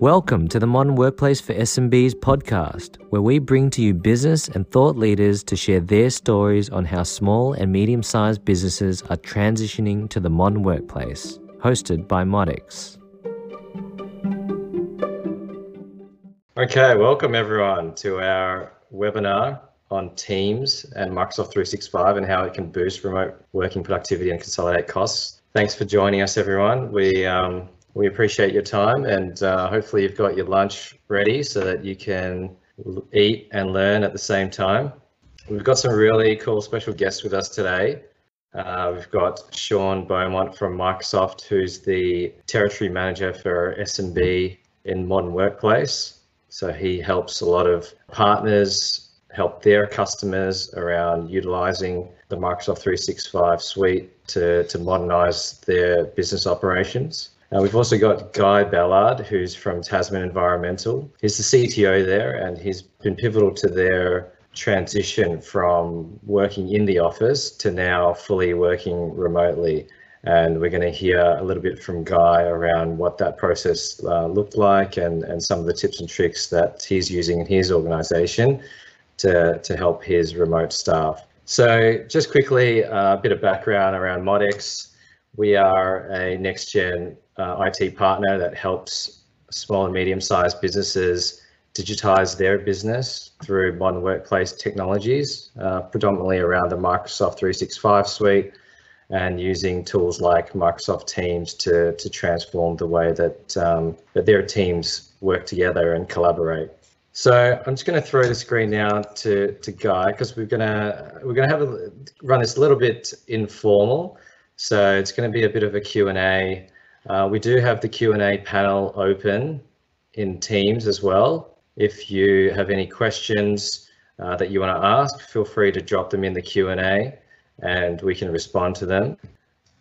Welcome to the Modern Workplace for SMBs podcast, where we bring to you business and thought leaders to share their stories on how small and medium sized businesses are transitioning to the modern workplace. Hosted by Modix. Okay, welcome everyone to our webinar on Teams and Microsoft 365 and how it can boost remote working productivity and consolidate costs. Thanks for joining us, everyone. We um, we appreciate your time and uh, hopefully you've got your lunch ready so that you can eat and learn at the same time. We've got some really cool special guests with us today. Uh, we've got Sean Beaumont from Microsoft, who's the territory manager for SMB in Modern Workplace. So he helps a lot of partners help their customers around utilizing the Microsoft 365 suite to, to modernize their business operations. Uh, we've also got Guy Ballard, who's from Tasman Environmental. He's the CTO there, and he's been pivotal to their transition from working in the office to now fully working remotely. And we're going to hear a little bit from Guy around what that process uh, looked like and, and some of the tips and tricks that he's using in his organization to, to help his remote staff. So just quickly, uh, a bit of background around Modix. We are a next gen uh, IT partner that helps small and medium sized businesses digitize their business through modern workplace technologies, uh, predominantly around the Microsoft 365 suite and using tools like Microsoft Teams to, to transform the way that, um, that their teams work together and collaborate. So I'm just going to throw the screen now to, to Guy because we're going to we're to have a, run this a little bit informal. So it's going to be a bit of a Q&A uh, we do have the Q&A panel open in Teams as well. If you have any questions uh, that you want to ask, feel free to drop them in the Q&A and we can respond to them.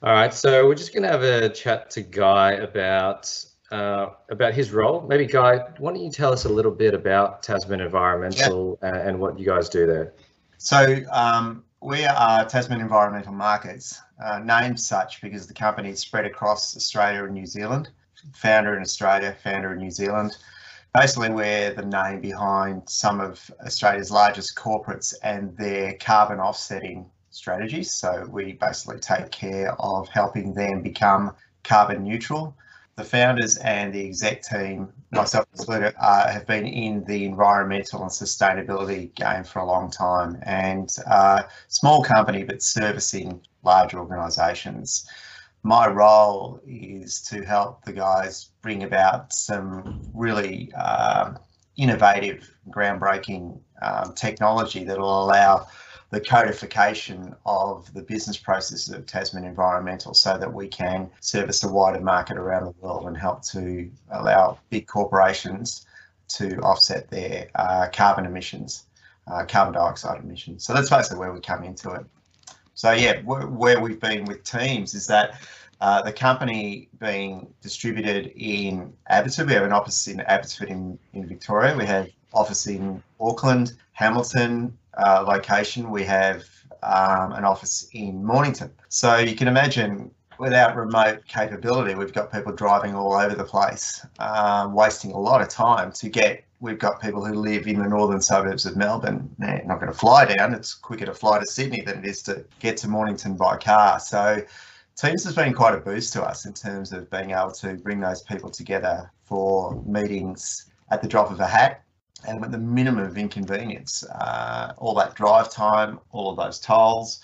All right, so we're just going to have a chat to Guy about uh, about his role. Maybe Guy, why don't you tell us a little bit about Tasman Environmental yeah. and, and what you guys do there? So um, we are Tasman Environmental Markets, uh, named such because the company is spread across Australia and New Zealand. Founder in Australia, founder in New Zealand. Basically, we're the name behind some of Australia's largest corporates and their carbon offsetting strategies. So we basically take care of helping them become carbon neutral the founders and the exec team, myself included, uh, have been in the environmental and sustainability game for a long time and uh, small company but servicing large organisations. My role is to help the guys bring about some really uh, innovative, groundbreaking um, technology that will allow the codification of the business processes of Tasman Environmental so that we can service a wider market around the world and help to allow big corporations to offset their uh, carbon emissions, uh, carbon dioxide emissions. So that's basically where we come into it. So yeah, where we've been with teams is that uh, the company being distributed in Abbotsford. We have an office in Abbotsford in, in Victoria. We have office in Auckland, Hamilton, uh, location, we have um, an office in Mornington. So you can imagine without remote capability, we've got people driving all over the place, um, wasting a lot of time to get. We've got people who live in the northern suburbs of Melbourne. They're not going to fly down. It's quicker to fly to Sydney than it is to get to Mornington by car. So Teams has been quite a boost to us in terms of being able to bring those people together for meetings at the drop of a hat and with the minimum of inconvenience. Uh, all that drive time, all of those tolls,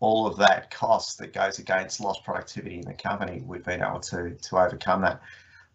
all of that cost that goes against lost productivity in the company, we've been able to, to overcome that.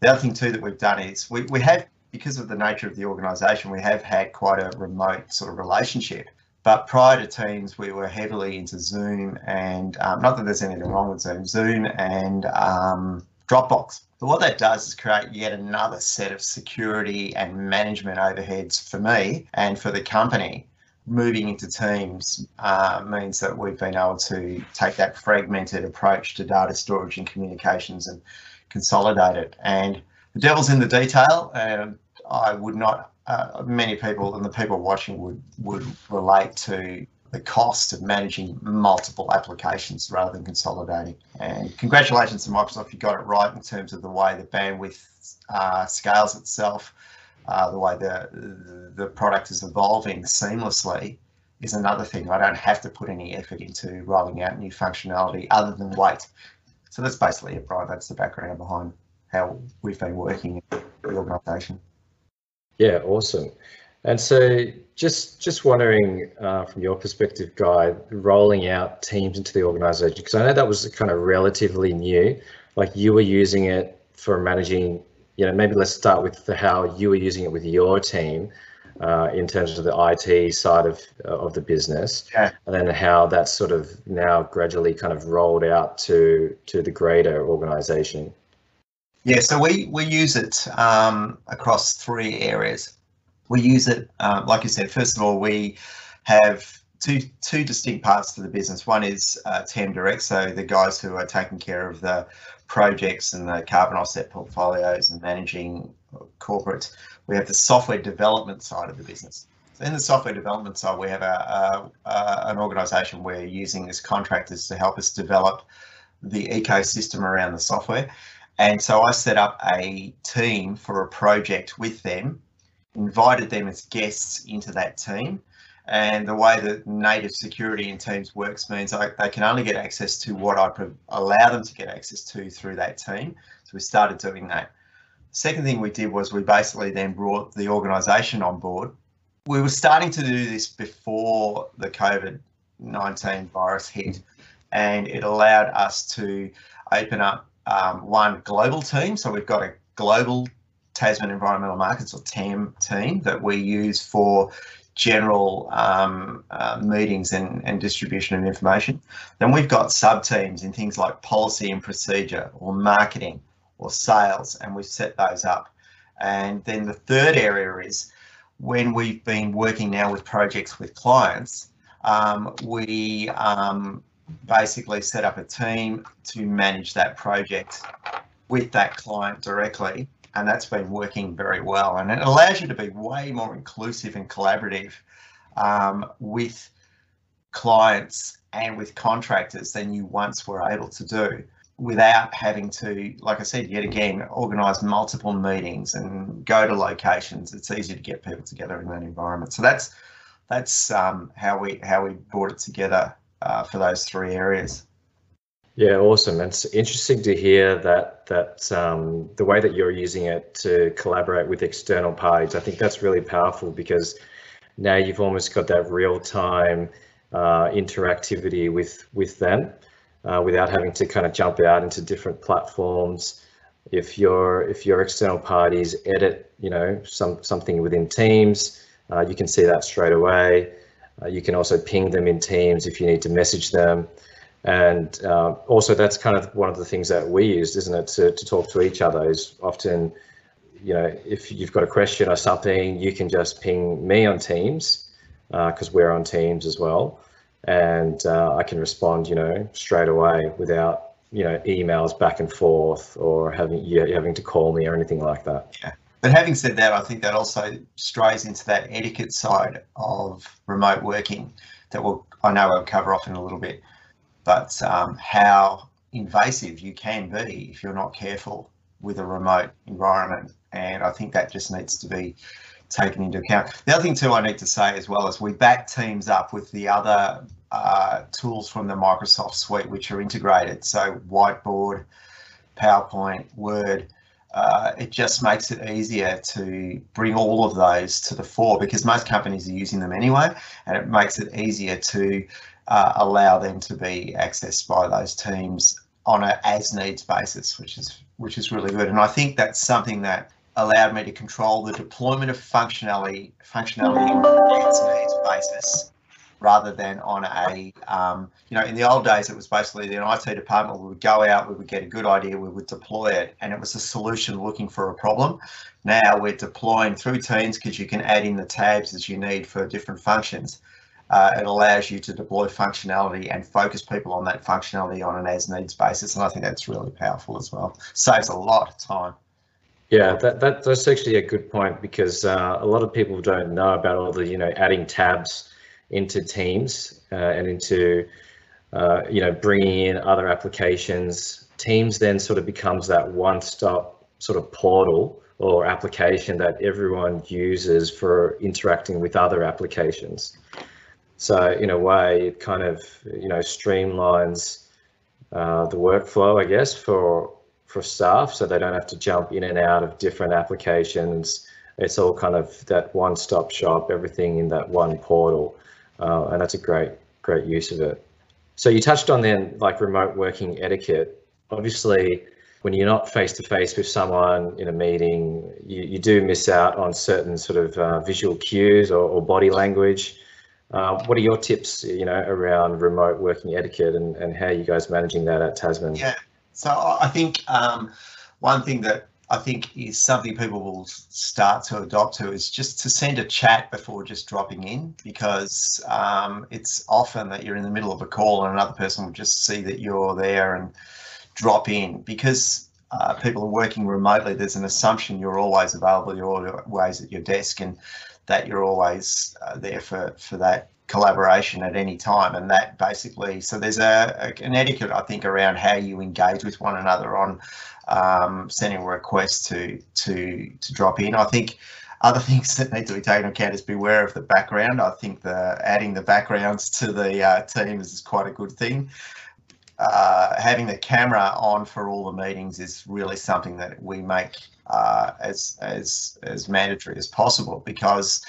The other thing too that we've done is we, we have, because of the nature of the organisation, we have had quite a remote sort of relationship. But prior to Teams, we were heavily into Zoom and um, not that there's anything wrong with Zoom, Zoom and um, Dropbox. But what that does is create yet another set of security and management overheads for me and for the company. Moving into teams uh, means that we've been able to take that fragmented approach to data storage and communications and consolidate it. And the devil's in the detail. And I would not, uh, many people and the people watching would would relate to the cost of managing multiple applications rather than consolidating. And congratulations to Microsoft, you got it right in terms of the way the bandwidth uh, scales itself, uh, the way the, the product is evolving seamlessly is another thing. I don't have to put any effort into rolling out new functionality other than wait. So that's basically it, Brian. That's the background behind how we've been working in the organisation. Yeah, awesome. And so, just just wondering uh, from your perspective, Guy, rolling out Teams into the organisation because I know that was kind of relatively new. Like you were using it for managing. You know, maybe let's start with the, how you were using it with your team uh, in terms of the IT side of uh, of the business, yeah. and then how that's sort of now gradually kind of rolled out to to the greater organisation. Yeah, so we we use it um, across three areas. We use it, um, like you said. First of all, we have two two distinct parts to the business. One is uh, TEM Direct, so the guys who are taking care of the projects and the carbon offset portfolios and managing corporate we have the software development side of the business. So in the software development side, we have a, a, a, an organisation we're using as contractors to help us develop the ecosystem around the software. And so I set up a team for a project with them, invited them as guests into that team. And the way that native security in Teams works means I, they can only get access to what I allow them to get access to through that team. So we started doing that. Second thing we did was we basically then brought the organisation on board. We were starting to do this before the COVID 19 virus hit, and it allowed us to open up um, one global team. So we've got a global Tasman Environmental Markets or TEM team that we use for general um, uh, meetings and, and distribution of information. Then we've got sub teams in things like policy and procedure or marketing or sales, and we've set those up. And then the third area is when we've been working now with projects with clients, um, we um, basically set up a team to manage that project with that client directly. And that's been working very well. And it allows you to be way more inclusive and collaborative um, with clients and with contractors than you once were able to do without having to, like I said, yet again, organise multiple meetings and go to locations. It's easy to get people together in that environment. So that's that's um, how we how we brought it together uh, for those three areas. Yeah, awesome. It's interesting to hear that that um, the way that you're using it to collaborate with external parties. I think that's really powerful because now you've almost got that real time uh, interactivity with with them uh, without having to kind of jump out into different platforms. If your if your external parties edit, you know, some something within Teams, uh, you can see that straight away. Uh, you can also ping them in Teams if you need to message them. And uh, also that's kind of one of the things that we used, isn't it, to, to talk to each other is often, you know, if you've got a question or something, you can just ping me on Teams because uh, we're on Teams as well and uh, I can respond, you know, straight away without you know emails back and forth or having you yeah, having to call me or anything like that. Yeah. But having said that, I think that also strays into that etiquette side of remote working that will I know I'll cover off in a little bit, but um, how invasive you can be if you're not careful with a remote environment, and I think that just needs to be taken into account. The other thing too I need to say as well is we back teams up with the other uh, tools from the Microsoft suite which are integrated. So Whiteboard, PowerPoint, Word. Uh, it just makes it easier to bring all of those to the fore because most companies are using them anyway, and it makes it easier to uh, allow them to be accessed by those teams on a as needs basis, which is which is really good. And I think that's something that allowed me to control the deployment of functionality functionality on an as needs basis rather than on a, um, you know, in the old days, it was basically the IT department we would go out, we would get a good idea, we would deploy it, and it was a solution looking for a problem. Now we're deploying through Teams because you can add in the tabs as you need for different functions. Uh, it allows you to deploy functionality and focus people on that functionality on an as needs basis. And I think that's really powerful as well. Saves a lot of time. Yeah, that, that that's actually a good point because uh, a lot of people don't know about all the you know adding tabs into Teams uh, and into uh, you know bringing in other applications. Teams then sort of becomes that one-stop sort of portal or application that everyone uses for interacting with other applications. So in a way, it kind of you know streamlines uh, the workflow, I guess, for for staff, so they don't have to jump in and out of different applications. It's all kind of that one-stop shop, everything in that one portal, uh, and that's a great great use of it. So you touched on then like remote working etiquette. Obviously, when you're not face to face with someone in a meeting, you, you do miss out on certain sort of uh, visual cues or, or body language. Uh, what are your tips, you know, around remote working etiquette and, and how you guys managing that at Tasman? Yeah, so I think um, one thing that I think is something people will start to adopt to is just to send a chat before just dropping in because um, it's often that you're in the middle of a call and another person will just see that you're there and drop in because uh, people are working remotely. There's an assumption you're always available, you're always at your desk, and that you're always uh, there for for that collaboration at any time and that basically so there's a, a, an etiquette i think around how you engage with one another on um, sending requests to to to drop in. I think other things that need to be taken into account is beware of the background. I think the adding the backgrounds to the uh, teams is quite a good thing. Uh, having the camera on for all the meetings is really something that we make uh, as as as mandatory as possible because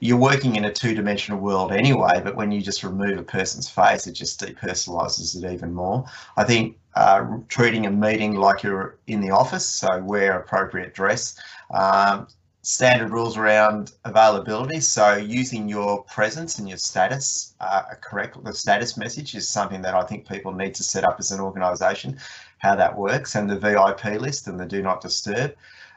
you're working in a two-dimensional world anyway, but when you just remove a person's face, it just depersonalizes it even more. I think uh, treating a meeting like you're in the office, so wear appropriate dress. Um, standard rules around availability, so using your presence and your status, uh, correct, the status message is something that I think people need to set up as an organisation, how that works, and the VIP list and the do not disturb.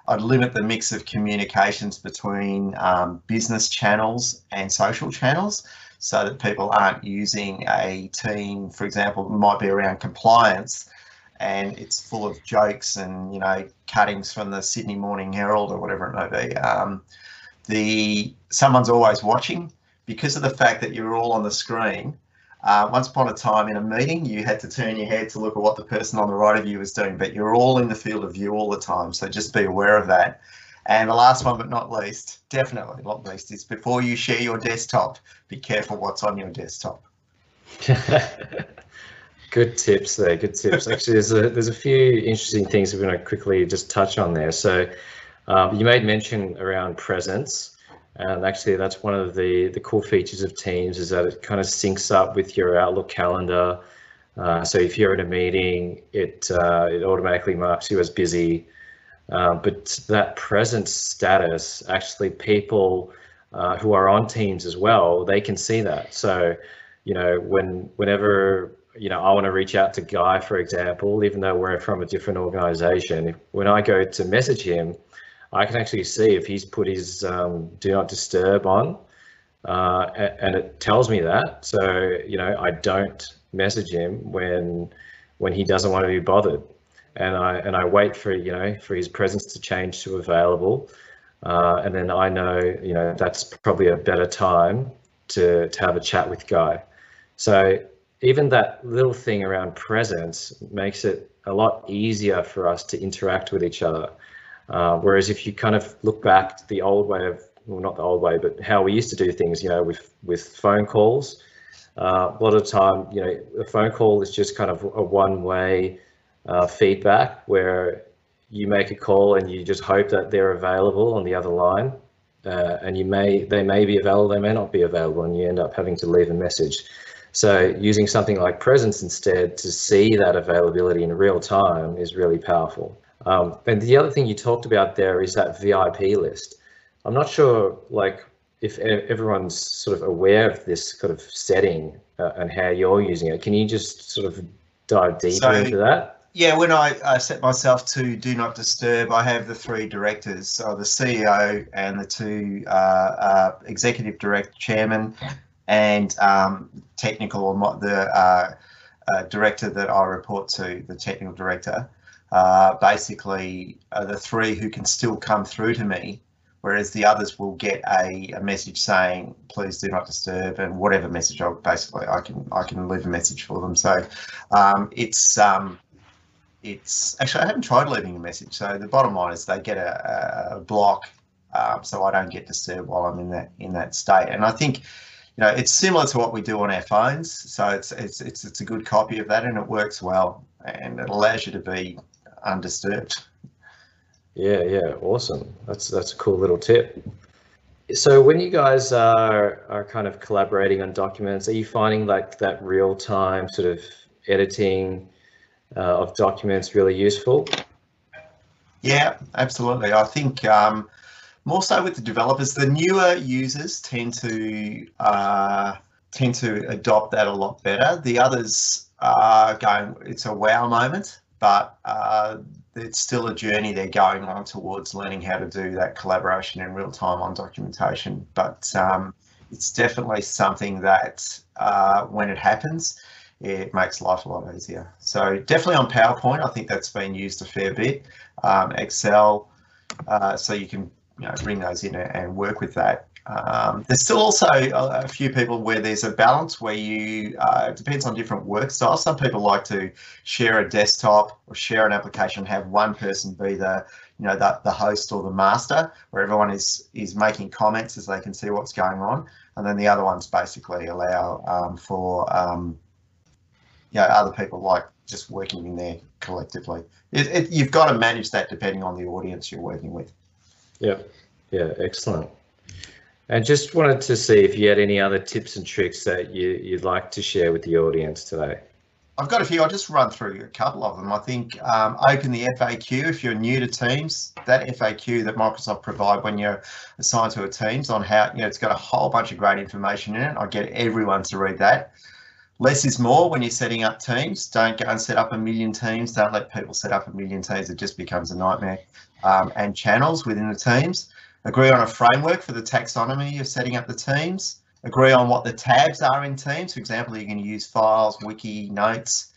I'd limit the mix of communications between um, business channels and social channels so that people aren't using a team, for example, might be around compliance and it's full of jokes and, you know, cuttings from the Sydney Morning Herald or whatever it may be. Um, the Someone's always watching because of the fact that you're all on the screen uh, once upon a time in a meeting, you had to turn your head to look at what the person on the right of you was doing, but you're all in the field of view all the time. So just be aware of that. And the last one, but not least, definitely not least, is before you share your desktop, be careful what's on your desktop. good tips there. Good tips. Actually, there's a there's a few interesting things we're going to quickly just touch on there. So um, you made mention around presence. And actually, that's one of the, the cool features of Teams is that it kind of syncs up with your Outlook calendar. Uh, so if you're in a meeting, it, uh, it automatically marks you as busy. Uh, but that present status, actually people uh, who are on Teams as well, they can see that. So, you know, when whenever you know, I want to reach out to Guy, for example, even though we're from a different organization, when I go to message him, I can actually see if he's put his um, do not disturb on, uh, and it tells me that. So you know, I don't message him when when he doesn't want to be bothered, and I and I wait for you know for his presence to change to available, uh, and then I know you know that's probably a better time to to have a chat with Guy. So even that little thing around presence makes it a lot easier for us to interact with each other. Uh, whereas if you kind of look back to the old way of, well, not the old way, but how we used to do things, you know, with with phone calls, uh, a lot of time, you know, a phone call is just kind of a one-way uh, feedback where you make a call and you just hope that they're available on the other line, uh, and you may they may be available, they may not be available, and you end up having to leave a message. So using something like Presence instead to see that availability in real time is really powerful. Um, and the other thing you talked about there is that VIP list. I'm not sure, like, if everyone's sort of aware of this kind of setting uh, and how you're using it. Can you just sort of dive deeper so, into that? Yeah, when I, I set myself to do not disturb, I have the three directors, so the CEO and the two uh, uh, executive director chairman and um, technical or the uh, uh, director that I report to, the technical director uh, basically uh, the three who can still come through to me whereas the others will get a, a message saying please do not disturb and whatever message I basically I can I can leave a message for them. So um, it's um, it's actually I haven't tried leaving a message. So the bottom line is they get a, a block, um, so I don't get disturbed while I'm in that in that state. And I think you know it's similar to what we do on our phones. So it's it's it's it's a good copy of that, and it works well, and it allows you to be undisturbed. Yeah, yeah, awesome. That's that's a cool little tip. So when you guys are are kind of collaborating on documents, are you finding like that real time sort of editing? uh, of documents really useful? Yeah, absolutely. I think um, more so with the developers, the newer users tend to uh, tend to adopt that a lot better. The others are going, it's a wow moment, but uh, it's still a journey they're going on towards learning how to do that collaboration in real time on documentation. But um, it's definitely something that uh, when it happens, it makes life a lot easier. So definitely on PowerPoint, I think that's been used a fair bit. Um, Excel, uh, so you can you know, bring those in and work with that. Um, there's still also a, a, few people where there's a balance where you, uh, it depends on different work styles. Some people like to share a desktop or share an application, have one person be the, you know, the, the host or the master, where everyone is is making comments as they can see what's going on. And then the other ones basically allow um, for um, you know, other people like just working in there collectively. It, it, you've got to manage that depending on the audience you're working with. Yeah, yeah, excellent. And just wanted to see if you had any other tips and tricks that you, you'd like to share with the audience today. I've got a few. I'll just run through a couple of them. I think um, open the FAQ if you're new to Teams. That FAQ that Microsoft provide when you're assigned to a Teams on how you know it's got a whole bunch of great information in it. I get everyone to read that. Less is more when you're setting up teams. Don't go and set up a million teams. Don't let people set up a million teams. It just becomes a nightmare. Um, and channels within the teams. Agree on a framework for the taxonomy of setting up the teams. Agree on what the tabs are in teams. For example, going to use files, wiki, notes.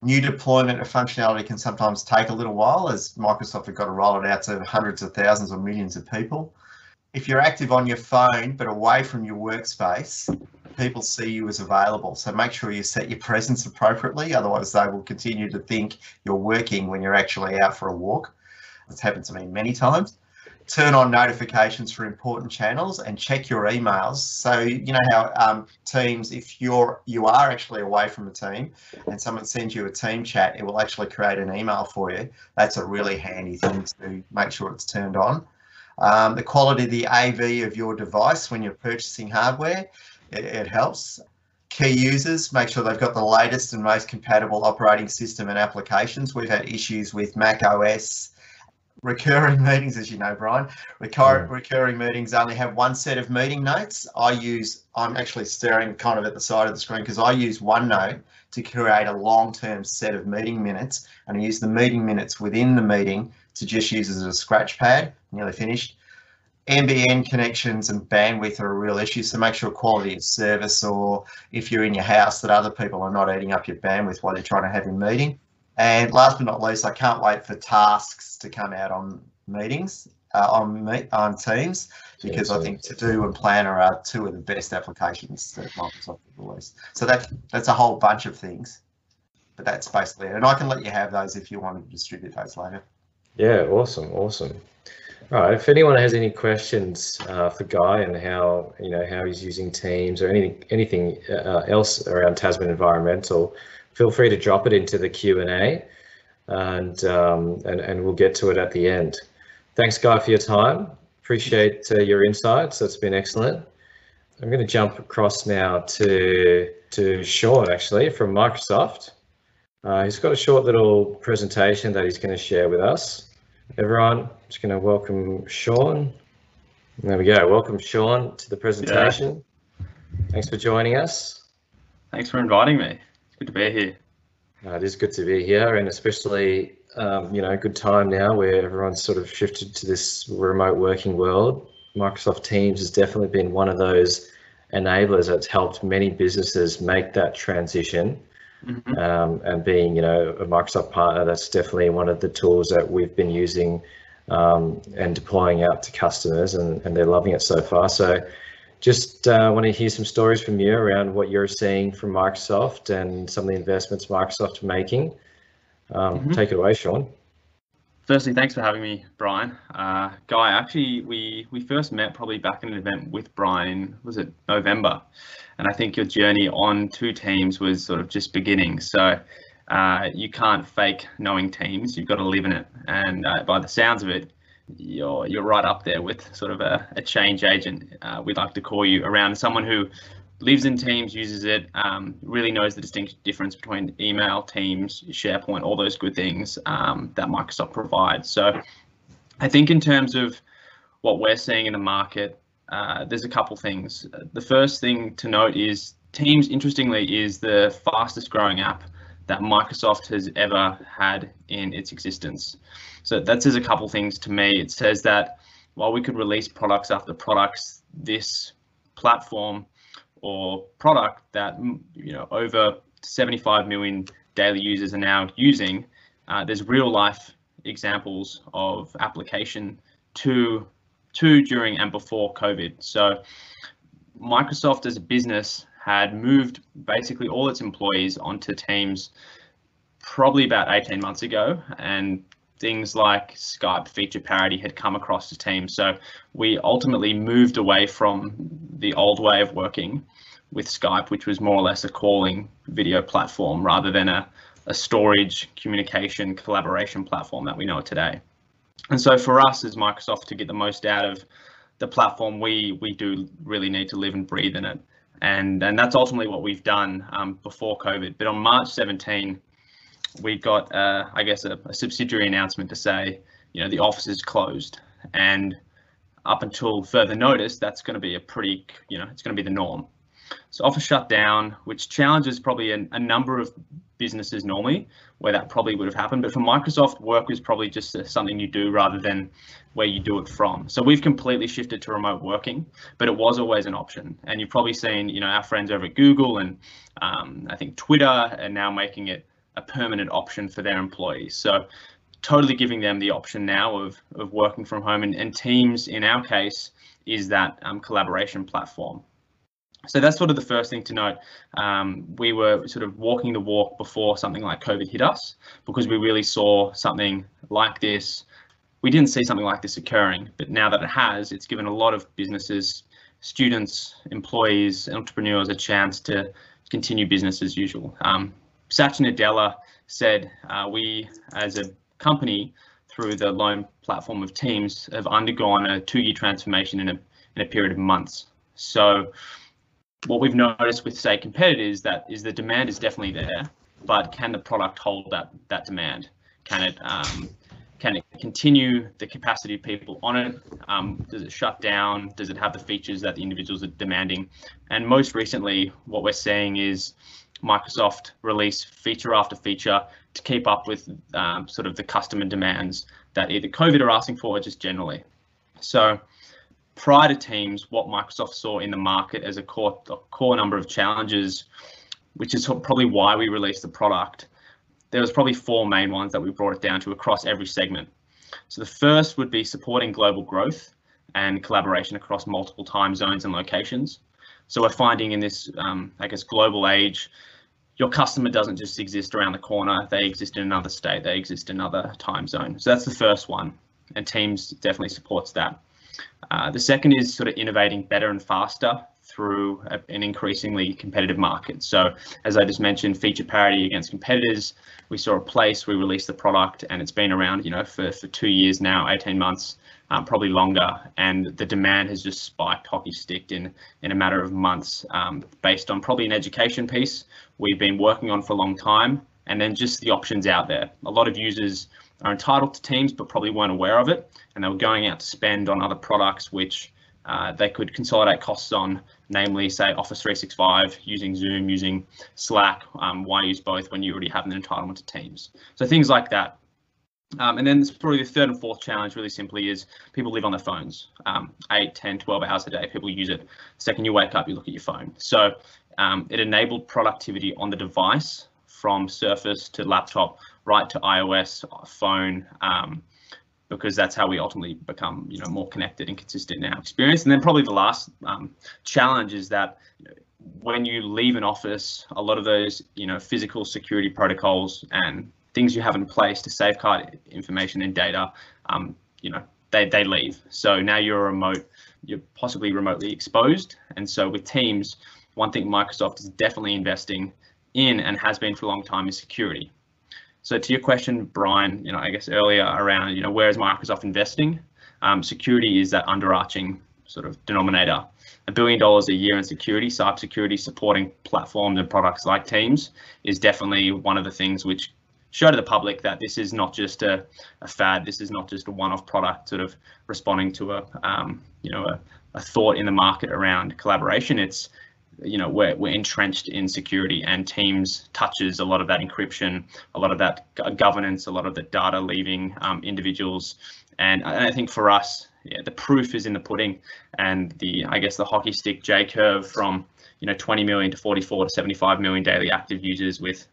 New deployment of functionality can sometimes take a little while as Microsoft have got to roll it out to hundreds of thousands or millions of people. If you're active on your phone but away from your workspace, people see you as available. So make sure you set your presence appropriately, otherwise they will continue to think you're working when you're actually out for a walk. It's happened to me many times. Turn on notifications for important channels and check your emails. So you know how um, Teams, if you're you are actually away from a team and someone sends you a team chat, it will actually create an email for you. That's a really handy thing to make sure it's turned on. Um, the quality of the AV of your device when you're purchasing hardware it, it helps. Key users, make sure they've got the latest and most compatible operating system and applications. We've had issues with Mac OS, recurring meetings, as you know, Brian. Recur- yeah. Recurring meetings only have one set of meeting notes. I use, I'm actually staring kind of at the side of the screen because I use OneNote to create a long-term set of meeting minutes and I use the meeting minutes within the meeting to just use as a scratch pad, nearly finished. NBN connections and bandwidth are a real issue, so make sure quality of service or if you're in your house that other people are not eating up your bandwidth while you're trying to have your meeting. And last but not least, I can't wait for tasks to come out on meetings, uh, on meet, on Teams, because yeah, I think To Do and Planner are two of the best applications that Microsoft have released. So that that's a whole bunch of things, but that's basically it. And I can let you have those if you want to distribute those later. Yeah, awesome, awesome. Right. If anyone has any questions uh, for Guy and how you know how he's using Teams or anything anything uh, else around Tasman Environmental, feel free to drop it into the Q and A, and um, and and we'll get to it at the end. Thanks, Guy, for your time. Appreciate uh, your insights. That's been excellent. I'm going to jump across now to to Sean actually from Microsoft. Uh, he's got a short little presentation that he's going to share with us everyone. Just going to welcome Sean. There we go. Welcome, Sean, to the presentation. Yeah. Thanks for joining us. Thanks for inviting me. Good to be here. Uh, it is good to be here, and especially, um, you know, good time now where everyone's sort of shifted to this remote working world. Microsoft Teams has definitely been one of those enablers that's helped many businesses make that transition Mm-hmm. Um, and being, you know, a Microsoft partner, that's definitely one of the tools that we've been using um, and deploying out to customers, and, and they're loving it so far. So, just uh, want to hear some stories from you around what you're seeing from Microsoft and some of the investments Microsoft are making. Um, mm-hmm. Take it away, Sean. Firstly, thanks for having me, Brian. Uh, Guy, actually, we we first met probably back in an event with Brian. Was it November? And I think your journey on two teams was sort of just beginning. So uh, you can't fake knowing teams. You've got to live in it. And uh, by the sounds of it, you're you're right up there with sort of a, a change agent. Uh, we'd like to call you around someone who lives in Teams, uses it, um, really knows the distinct difference between email, Teams, SharePoint, all those good things um, that Microsoft provides. So I think in terms of what we're seeing in the market, uh, there's a couple things. The first thing to note is Teams, interestingly, is the fastest growing app that Microsoft has ever had in its existence. So that says a couple things to me. It says that while we could release products after products, this platform or product that you know over 75 million daily users are now using, uh, there's real life examples of application to to during and before COVID. So Microsoft as a business had moved basically all its employees onto Teams probably about 18 months ago, and things like Skype feature parity had come across the team. So we ultimately moved away from the old way of working with Skype, which was more or less a calling video platform rather than a, a storage, communication, collaboration platform that we know today. And so for us as Microsoft to get the most out of the platform, we we do really need to live and breathe in it. And, and that's ultimately what we've done um, before COVID. But on March 17, we got, uh, I guess, a, a, subsidiary announcement to say, you know, the office is closed. And up until further notice, that's going to be a pretty, you know, it's going to be the norm. So office shut down, which challenges probably a, a number of businesses normally where that probably would have happened. But for Microsoft, work is probably just something you do rather than where you do it from. So we've completely shifted to remote working, but it was always an option. And you've probably seen, you know, our friends over at Google and um, I think Twitter are now making it a permanent option for their employees. So totally giving them the option now of, of working from home and, and Teams in our case is that um, collaboration platform. So that's sort of the first thing to note. Um, we were sort of walking the walk before something like COVID hit us because we really saw something like this. We didn't see something like this occurring, but now that it has, it's given a lot of businesses, students, employees, entrepreneurs a chance to continue business as usual. Um, Satya Nadella said, uh, we as a company through the lone platform of Teams have undergone a two-year transformation in a, in a period of months. So what we've noticed with say competitors that is the demand is definitely there, but can the product hold that that demand? Can it um, can it continue the capacity of people on it? Um, does it shut down? Does it have the features that the individuals are demanding? And most recently, what we're seeing is Microsoft release feature after feature to keep up with um, sort of the customer demands that either COVID are asking for or just generally. So prior to Teams, what Microsoft saw in the market as a core, a core number of challenges, which is probably why we released the product, there was probably four main ones that we brought it down to across every segment. So the first would be supporting global growth and collaboration across multiple time zones and locations. So we're finding in this, um, I guess, global age, your customer doesn't just exist around the corner, they exist in another state, they exist in another time zone. So that's the first one, and Teams definitely supports that. Uh, the second is sort of innovating better and faster through a, an increasingly competitive market. So as I just mentioned, feature parity against competitors, we saw a place, we released the product and it's been around, you know, for, for two years now, 18 months, um, probably longer. And the demand has just spiked hockey sticked in, in a matter of months um, based on probably an education piece we've been working on for a long time. And then just the options out there. A lot of users are entitled to Teams, but probably weren't aware of it. And they were going out to spend on other products, which uh, they could consolidate costs on, namely, say, Office 365, using Zoom, using Slack. Um, why use both when you already have an entitlement to Teams? So things like that. Um, and then probably the third and fourth challenge really simply is people live on their phones um, 8, 10, 12 hours a day. People use it. The second you wake up, you look at your phone. So um, it enabled productivity on the device from Surface to laptop right to iOS phone. Um, because that's how we ultimately become you know more connected and consistent in our experience. And then probably the last um, challenge is that when you leave an office, a lot of those you know physical security protocols and things you have in place to safeguard information and data, um, you know, they, they leave. So now you're remote, you're possibly remotely exposed. And so with Teams, one thing Microsoft is definitely investing in and has been for a long time is security. So to your question, Brian, you know, I guess earlier around, you know, where is Microsoft investing? Um, security is that underarching sort of denominator. A billion dollars a year in security, cybersecurity, supporting platforms and products like Teams is definitely one of the things which show to the public that this is not just a, a fad. This is not just a one-off product, sort of responding to a, um, you know, a, a thought in the market around collaboration. It's you know we're, we're entrenched in security and teams touches a lot of that encryption a lot of that governance a lot of the data leaving um, individuals. And, and, i think for us yeah, the proof is in the pudding. And the i guess the hockey stick j curve from you know 20 million to 44 to 75 million daily active users with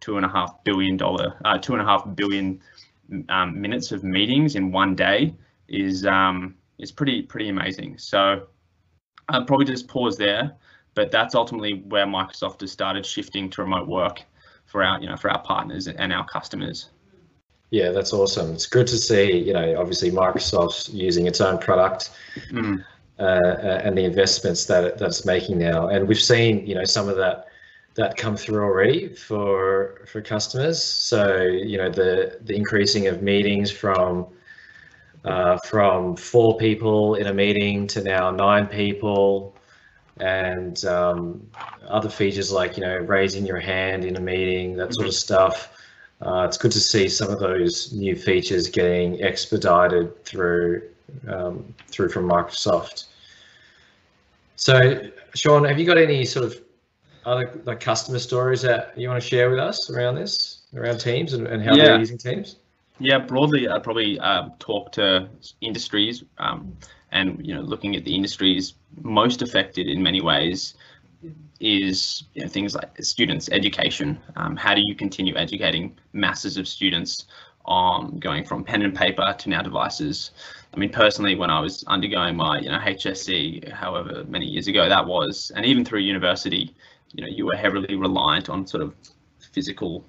two and a half billion dollar uh, two and a half billion um, minutes of meetings in one day is um, is pretty pretty amazing. So I'll probably just pause there but that's ultimately where Microsoft has started shifting to remote work for our, you know, for our partners and our customers. Yeah, that's awesome. It's good to see, you know, obviously Microsoft's using its own product mm. uh, and the investments that it, that's making now. And we've seen, you know, some of that that come through already for for customers. So, you know, the the increasing of meetings from uh, from four people in a meeting to now nine people and um, other features like you know raising your hand in a meeting, that sort of stuff. Uh, it's good to see some of those new features getting expedited through um, through from Microsoft. So, Sean, have you got any sort of other like customer stories that you want to share with us around this, around Teams and, and how yeah. they're using Teams? Yeah, broadly, I'd probably uh, talk to industries um, and you know looking at the industries most affected in many ways is you know, things like students education. Um, how do you continue educating masses of students on going from pen and paper to now devices? I mean personally when i was undergoing my you know hsc however many years ago that was and even through university you know you were heavily reliant on sort of physical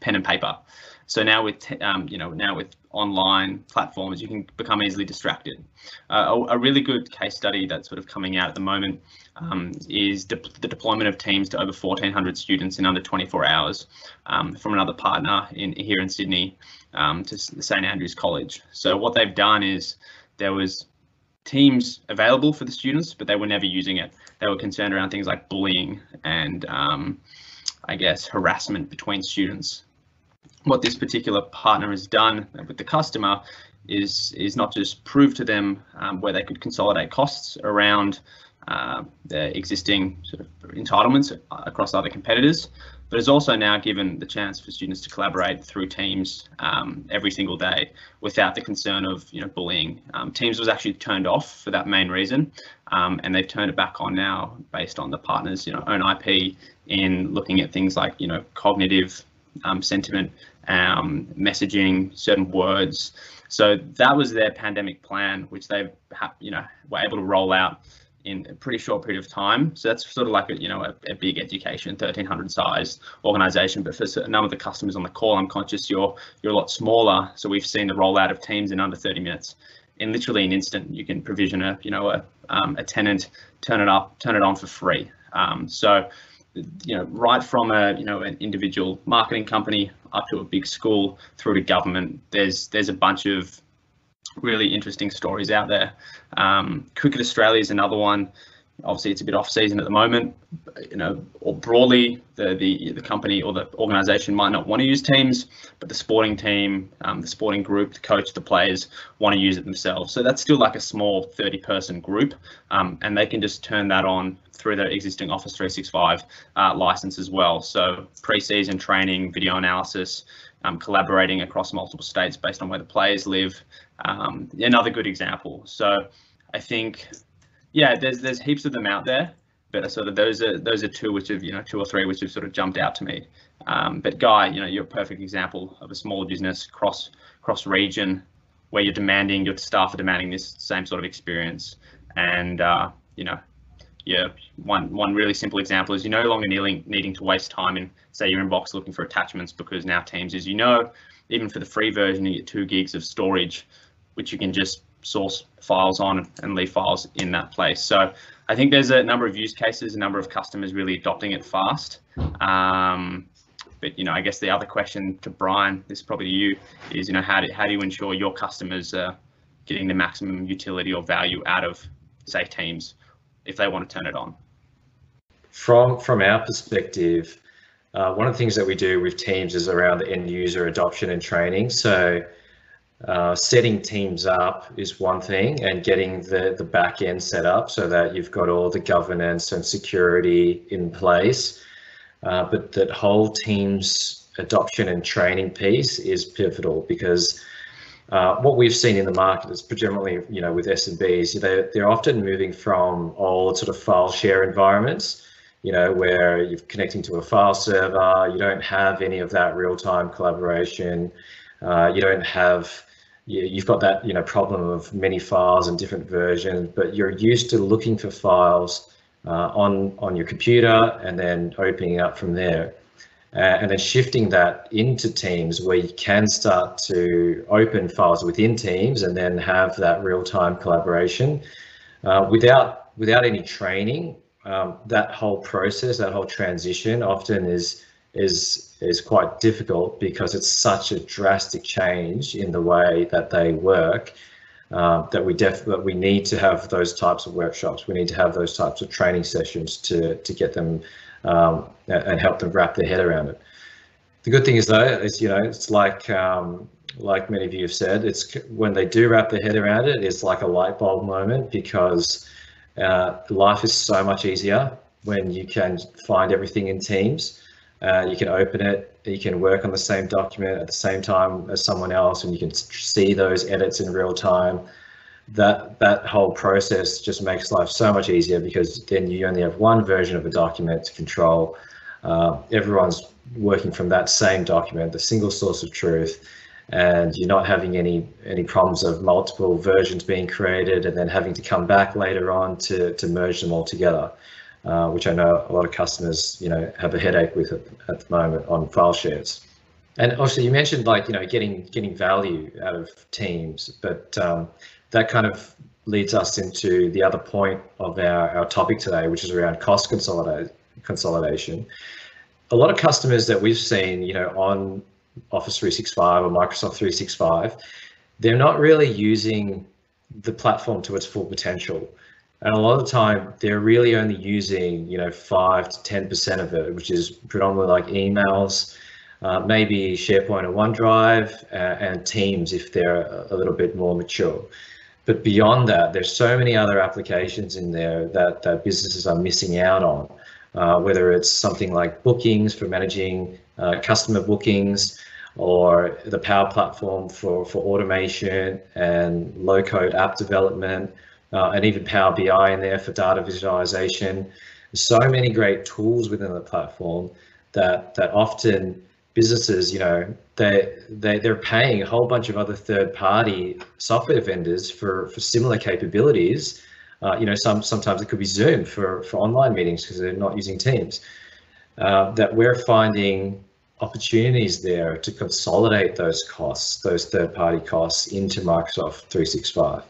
pen and paper so now with um, you know now with online platforms, you can become easily distracted. Uh, a, a, really good case study that's sort of coming out at the moment um, is de the deployment of teams to over 1,400 students in under 24 hours um, from another partner in here in Sydney um, to St Andrews College. So what they've done is there was teams available for the students, but they were never using it. They were concerned around things like bullying and um, I guess harassment between students what this particular partner has done with the customer is is not just prove to them um, where they could consolidate costs around uh, their existing sort of entitlements across other competitors, but has also now given the chance for students to collaborate through Teams um, every single day without the concern of you know bullying. Um, Teams was actually turned off for that main reason, um, and they've turned it back on now based on the partner's you know own IP in looking at things like you know cognitive um, sentiment um, messaging, certain words. So that was their pandemic plan, which they you know were able to roll out in a pretty short period of time. So that's sort of like a you know a, a big education, 1300 size organization. But for number of the customers on the call, I'm conscious you're you're a lot smaller. So we've seen the rollout of Teams in under 30 minutes. In literally an instant, you can provision a you know a um, a tenant, turn it up, turn it on for free. Um, so you know, right from a you know an individual marketing company up to a big school through to government. There's there's a bunch of really interesting stories out there. Um, Cricket Australia is another one. Obviously, it's a bit off season at the moment. You know, or broadly, the the the company or the organisation might not want to use Teams, but the sporting team, um, the sporting group, the coach, the players want to use it themselves. So that's still like a small 30-person group, um, and they can just turn that on through their existing Office 365 uh, license as well. So pre-season training, video analysis, um, collaborating across multiple states based on where the players live. Um, another good example. So I think yeah, there's there's heaps of them out there, but sort of those are those are two which have you know two or three which have sort of jumped out to me. Um, but Guy, you know, you're a perfect example of a small business cross cross region where you're demanding your staff are demanding this same sort of experience, and uh, you know, yeah, one one really simple example is you're no longer needing needing to waste time in say your inbox looking for attachments because now Teams, as you know, even for the free version, you get two gigs of storage, which you can just source files on and leave files in that place. So I think there's a number of use cases, a number of customers really adopting it fast. Um, but you know, I guess the other question to Brian, this is probably to you, is you know how do how do you ensure your customers are getting the maximum utility or value out of say Teams if they want to turn it on? From from our perspective, uh, one of the things that we do with Teams is around the end user adoption and training. So uh, setting teams up is one thing and getting the, the back end set up so that you've got all the governance and security in place. Uh, but that whole teams adoption and training piece is pivotal because uh, what we've seen in the market is predominantly, you know, with SMBs, they're, they're often moving from old sort of file share environments, you know, where you're connecting to a file server, you don't have any of that real-time collaboration, uh, you don't have you've got that you know problem of many files and different versions, but you're used to looking for files uh, on on your computer and then opening up from there, uh, and then shifting that into Teams where you can start to open files within Teams and then have that real-time collaboration uh, without without any training. Um, that whole process, that whole transition, often is is is quite difficult because it's such a drastic change in the way that they work uh, that we def that we need to have those types of workshops. We need to have those types of training sessions to to get them um, and help them wrap their head around it. The good thing is though, is you know it's like um, like many of you have said, it's when they do wrap their head around it, it's like a light bulb moment because uh, life is so much easier when you can find everything in Teams. Uh, you can open it, you can work on the same document at the same time as someone else, and you can see those edits in real time. That that whole process just makes life so much easier because then you only have one version of a document to control. Uh, everyone's working from that same document, the single source of truth, and you're not having any any problems of multiple versions being created and then having to come back later on to to merge them all together. Uh, which I know a lot of customers, you know, have a headache with at, at the moment on file shares. And also, you mentioned like you know getting getting value out of teams, but um, that kind of leads us into the other point of our, our topic today, which is around cost consolidate, consolidation. A lot of customers that we've seen, you know, on Office 365 or Microsoft 365, they're not really using the platform to its full potential. And a lot of the time, they're really only using, you know, five to 10% of it, which is predominantly like emails, uh, maybe SharePoint or OneDrive, uh, and Teams if they're a little bit more mature. But beyond that, there's so many other applications in there that, that businesses are missing out on, uh, whether it's something like bookings for managing uh, customer bookings, or the Power Platform for, for automation and low-code app development, uh, and even Power BI in there for data visualization. so many great tools within the platform that that often businesses, you know, they they they're paying a whole bunch of other third-party software vendors for for similar capabilities. Uh, you know, some sometimes it could be Zoom for for online meetings because they're not using Teams. Uh, that we're finding opportunities there to consolidate those costs, those third-party costs into Microsoft 365.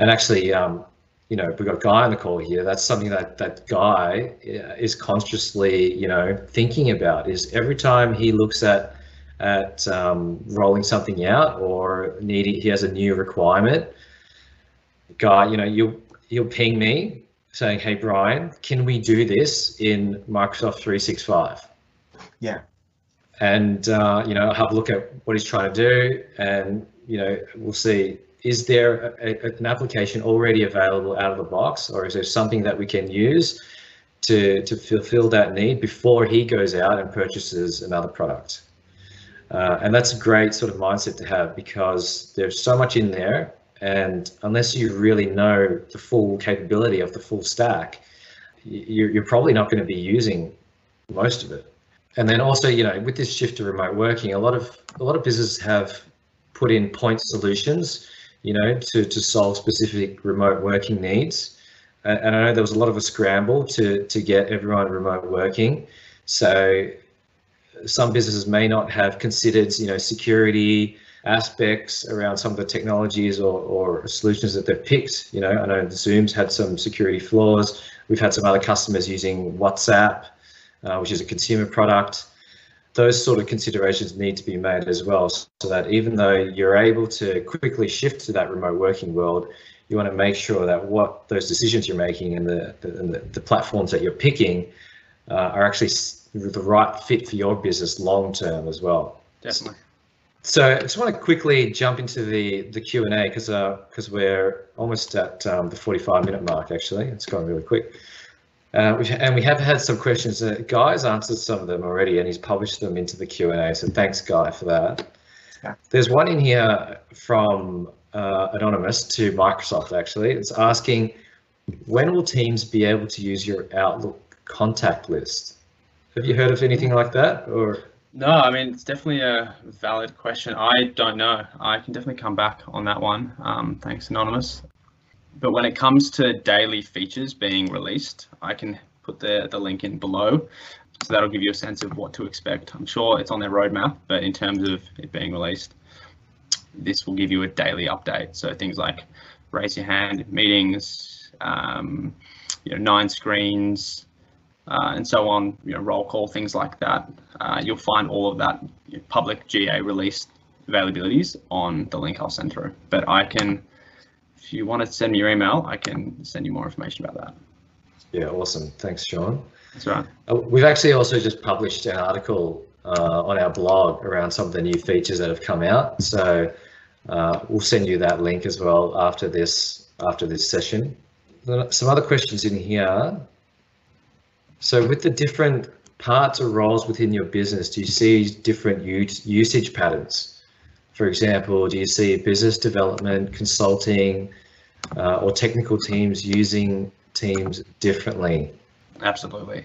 And actually, um, you know, we've got a guy on the call here. That's something that that guy uh, is consciously, you know, thinking about. Is every time he looks at at um, rolling something out or needing, he has a new requirement. Guy, you know, you you'll ping me saying, "Hey, Brian, can we do this in Microsoft 365?" Yeah. And uh, you know, have a look at what he's trying to do, and you know, we'll see is there a, a, an application already available out of the box or is there something that we can use to, to fulfill that need before he goes out and purchases another product? Uh, and that's a great sort of mindset to have because there's so much in there and unless you really know the full capability of the full stack, you're, you're probably not going to be using most of it. And then also, you know, with this shift to remote working, a lot of a lot of businesses have put in point solutions, you know, to, to solve specific remote working needs. And I know there was a lot of a scramble to, to get everyone remote working. So some businesses may not have considered, you know, security aspects around some of the technologies or, or solutions that they've picked. You know, I know Zoom's had some security flaws. We've had some other customers using WhatsApp, uh, which is a consumer product those sort of considerations need to be made as well so that even though you're able to quickly shift to that remote working world you want to make sure that what those decisions you're making and the, the, and the, the platforms that you're picking uh, are actually the right fit for your business long term as well definitely so I just want to quickly jump into the the Q and A because because uh, we're almost at um, the 45 minute mark. Actually, it's gone really quick. Uh, we've, and we have had some questions. Uh, Guy's answered some of them already, and he's published them into the Q and A. So thanks, Guy, for that. Yeah. There's one in here from uh, anonymous to Microsoft. Actually, it's asking, when will Teams be able to use your Outlook contact list? Have you heard of anything like that, or? No, I mean it's definitely a valid question. I don't know. I can definitely come back on that one. Um, thanks, anonymous. But when it comes to daily features being released, I can put the, the link in below. So that'll give you a sense of what to expect. I'm sure it's on their roadmap, but in terms of it being released, this will give you a daily update. So things like raise your hand, meetings, um, you know, nine screens, uh, and so on, you know, roll call, things like that. Uh, you'll find all of that public GA release availabilities on the link I'll send through. But I can if you want to send me your email, I can send you more information about that. Yeah, awesome. Thanks, Sean. That's right. Uh, we've actually also just published an article uh, on our blog around some of the new features that have come out. So uh, we'll send you that link as well after this after this session. Some other questions in here. So with the different parts or roles within your business, do you see different usage patterns? For example, do you see business development, consulting, uh, or technical teams using teams differently? Absolutely.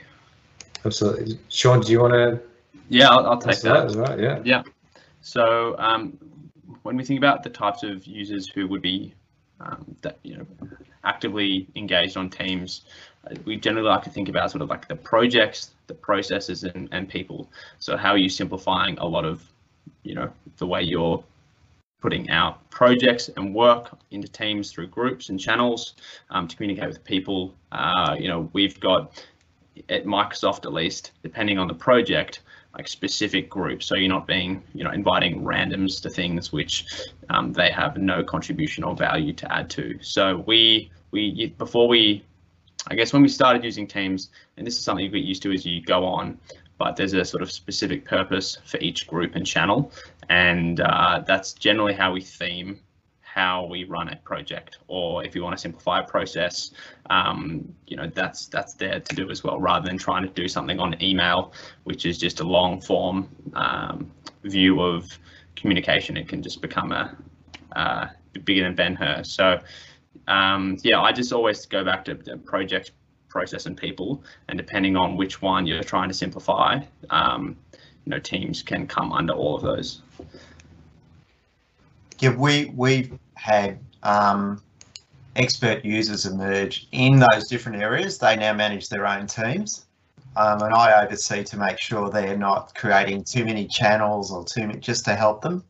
Absolutely. Sean, do you want to? Yeah, I'll, I'll take that. that. Right, yeah. Yeah. So um, when we think about the types of users who would be um, that you know actively engaged on teams, we generally like to think about sort of like the projects, the processes, and, and people. So how are you simplifying a lot of you know, the way you're putting out projects and work into teams through groups and channels um, to communicate with people. Uh, you know, we've got at Microsoft at least, depending on the project, like specific groups. So you're not being, you know, inviting randoms to things which um, they have no contribution or value to add to. So we we before we, I guess when we started using Teams, and this is something you get used to as you go on but there's a sort of specific purpose for each group and channel. And uh, that's generally how we theme how we run a project. Or if you want to simplify a process um, you know that's that's there to do as well rather than trying to do something on email which is just a long form um, view of communication. It can just become a uh, bigger than Ben Hur. So um, yeah I just always go back to, to project process and people. And depending on which one you're trying to simplify, um, you know, teams can come under all of those. Yeah, we we've had um, expert users emerge in those different areas. They now manage their own teams. Um, and I oversee to make sure they're not creating too many channels or too many, just to help them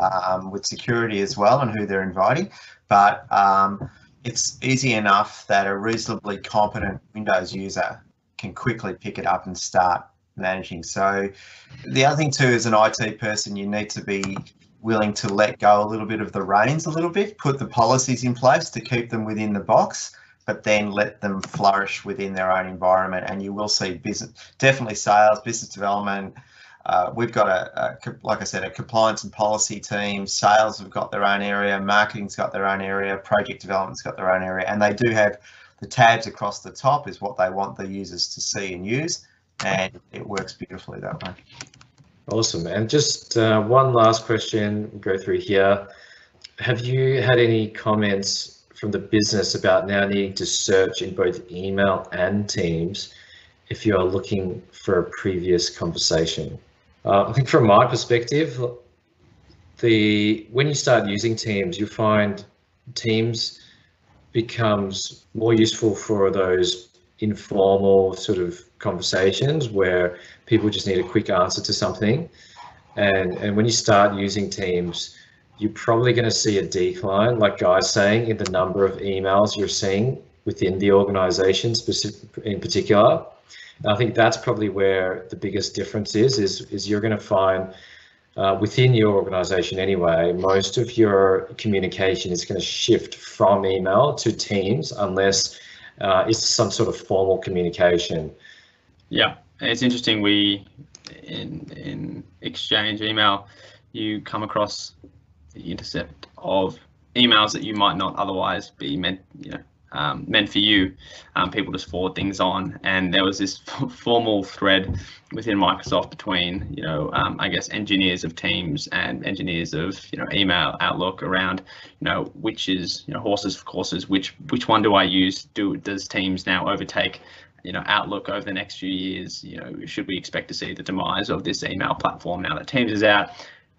um, with security as well and who they're inviting. But um, it's easy enough that a reasonably competent Windows user can quickly pick it up and start managing. So the other thing too, as an IT person, you need to be willing to let go a little bit of the reins a little bit, put the policies in place to keep them within the box, but then let them flourish within their own environment. And you will see business, definitely sales, business development, uh, we've got a, a, like I said, a compliance and policy team. Sales have got their own area. Marketing's got their own area. Project development's got their own area, and they do have the tabs across the top is what they want the users to see and use, and it works beautifully that way. Awesome. And just uh, one last question. We'll go through here. Have you had any comments from the business about now needing to search in both email and Teams if you are looking for a previous conversation? Uh, I think from my perspective, the when you start using Teams, you find Teams becomes more useful for those informal sort of conversations where people just need a quick answer to something. And, and when you start using Teams, you're probably going to see a decline, like Guy's saying, in the number of emails you're seeing within the organization specific, in particular. And I think that's probably where the biggest difference is, is, is you're going to find uh, within your organization anyway, most of your communication is going to shift from email to Teams unless uh, it's some sort of formal communication. Yeah, it's interesting. We in in exchange email, you come across the intercept of emails that you might not otherwise be meant, you know, um, meant for you. Um, people just forward things on, and there was this formal thread within Microsoft between, you know, um, I guess engineers of Teams and engineers of, you know, email Outlook around, you know, which is, you know, horses for courses. Which which one do I use? Do does Teams now overtake? You know, Outlook over the next few years. You know, should we expect to see the demise of this email platform now that Teams is out?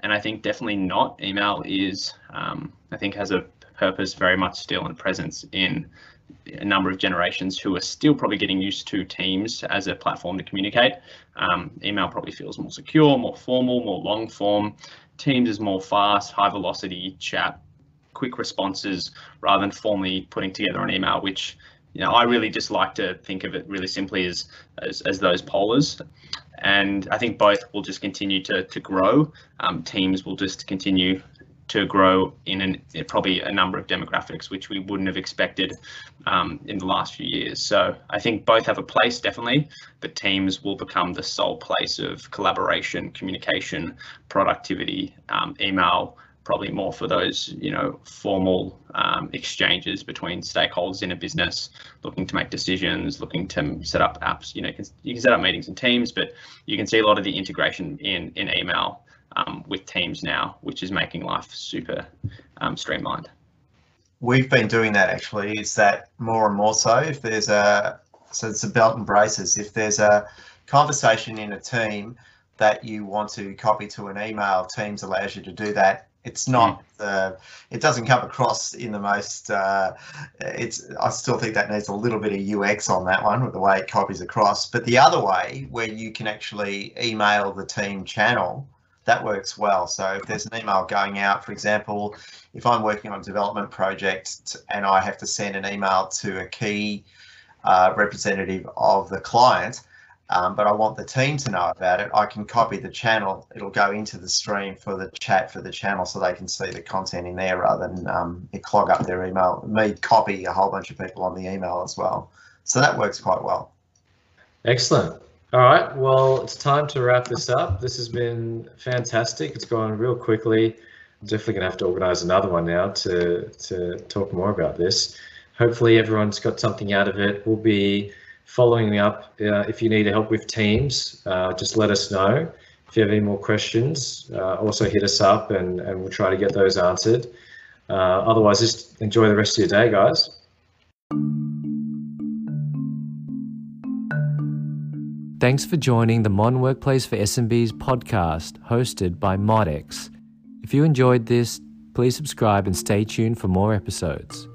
And I think definitely not. Email is, um, I think, has a purpose very much still and presence in a number of generations who are still probably getting used to Teams as a platform to communicate. Um, email probably feels more secure, more formal, more long form. Teams is more fast, high velocity chat, quick responses rather than formally putting together an email, which you know I really just like to think of it really simply as as, as those polars. And I think both will just continue to, to grow. Um, teams will just continue to grow in, an, probably a number of demographics which we wouldn't have expected um, in the last few years. So I think both have a place definitely, but teams will become the sole place of collaboration, communication, productivity, um, email, probably more for those you know formal um, exchanges between stakeholders in a business looking to make decisions looking to set up apps you know you can, you can set up meetings in teams but you can see a lot of the integration in in email um, with Teams now, which is making life super um, streamlined. We've been doing that actually. Is that more and more so? If there's a so it's a belt and braces. If there's a conversation in a team that you want to copy to an email, Teams allows you to do that. It's not mm. the. It doesn't come across in the most. Uh, it's. I still think that needs a little bit of UX on that one with the way it copies across. But the other way, where you can actually email the team channel that works well. So if there's an email going out, for example, if I'm working on a development project and I have to send an email to a key uh, representative of the client, um, but I want the team to know about it, I can copy the channel. It'll go into the stream for the chat for the channel so they can see the content in there rather than um, it clog up their email. Me copy a whole bunch of people on the email as well. So that works quite well. Excellent. All right, well, it's time to wrap this up. This has been fantastic. It's gone real quickly. I'm definitely going to have to organise another one now to, to talk more about this. Hopefully everyone's got something out of it. We'll be following up. Uh, if you need help with Teams, uh, just let us know. If you have any more questions, uh, also hit us up and, and we'll try to get those answered. Uh, otherwise, just enjoy the rest of your day, guys. Thanks for joining the Modern Workplace for SMBs podcast hosted by Modex. If you enjoyed this, please subscribe and stay tuned for more episodes.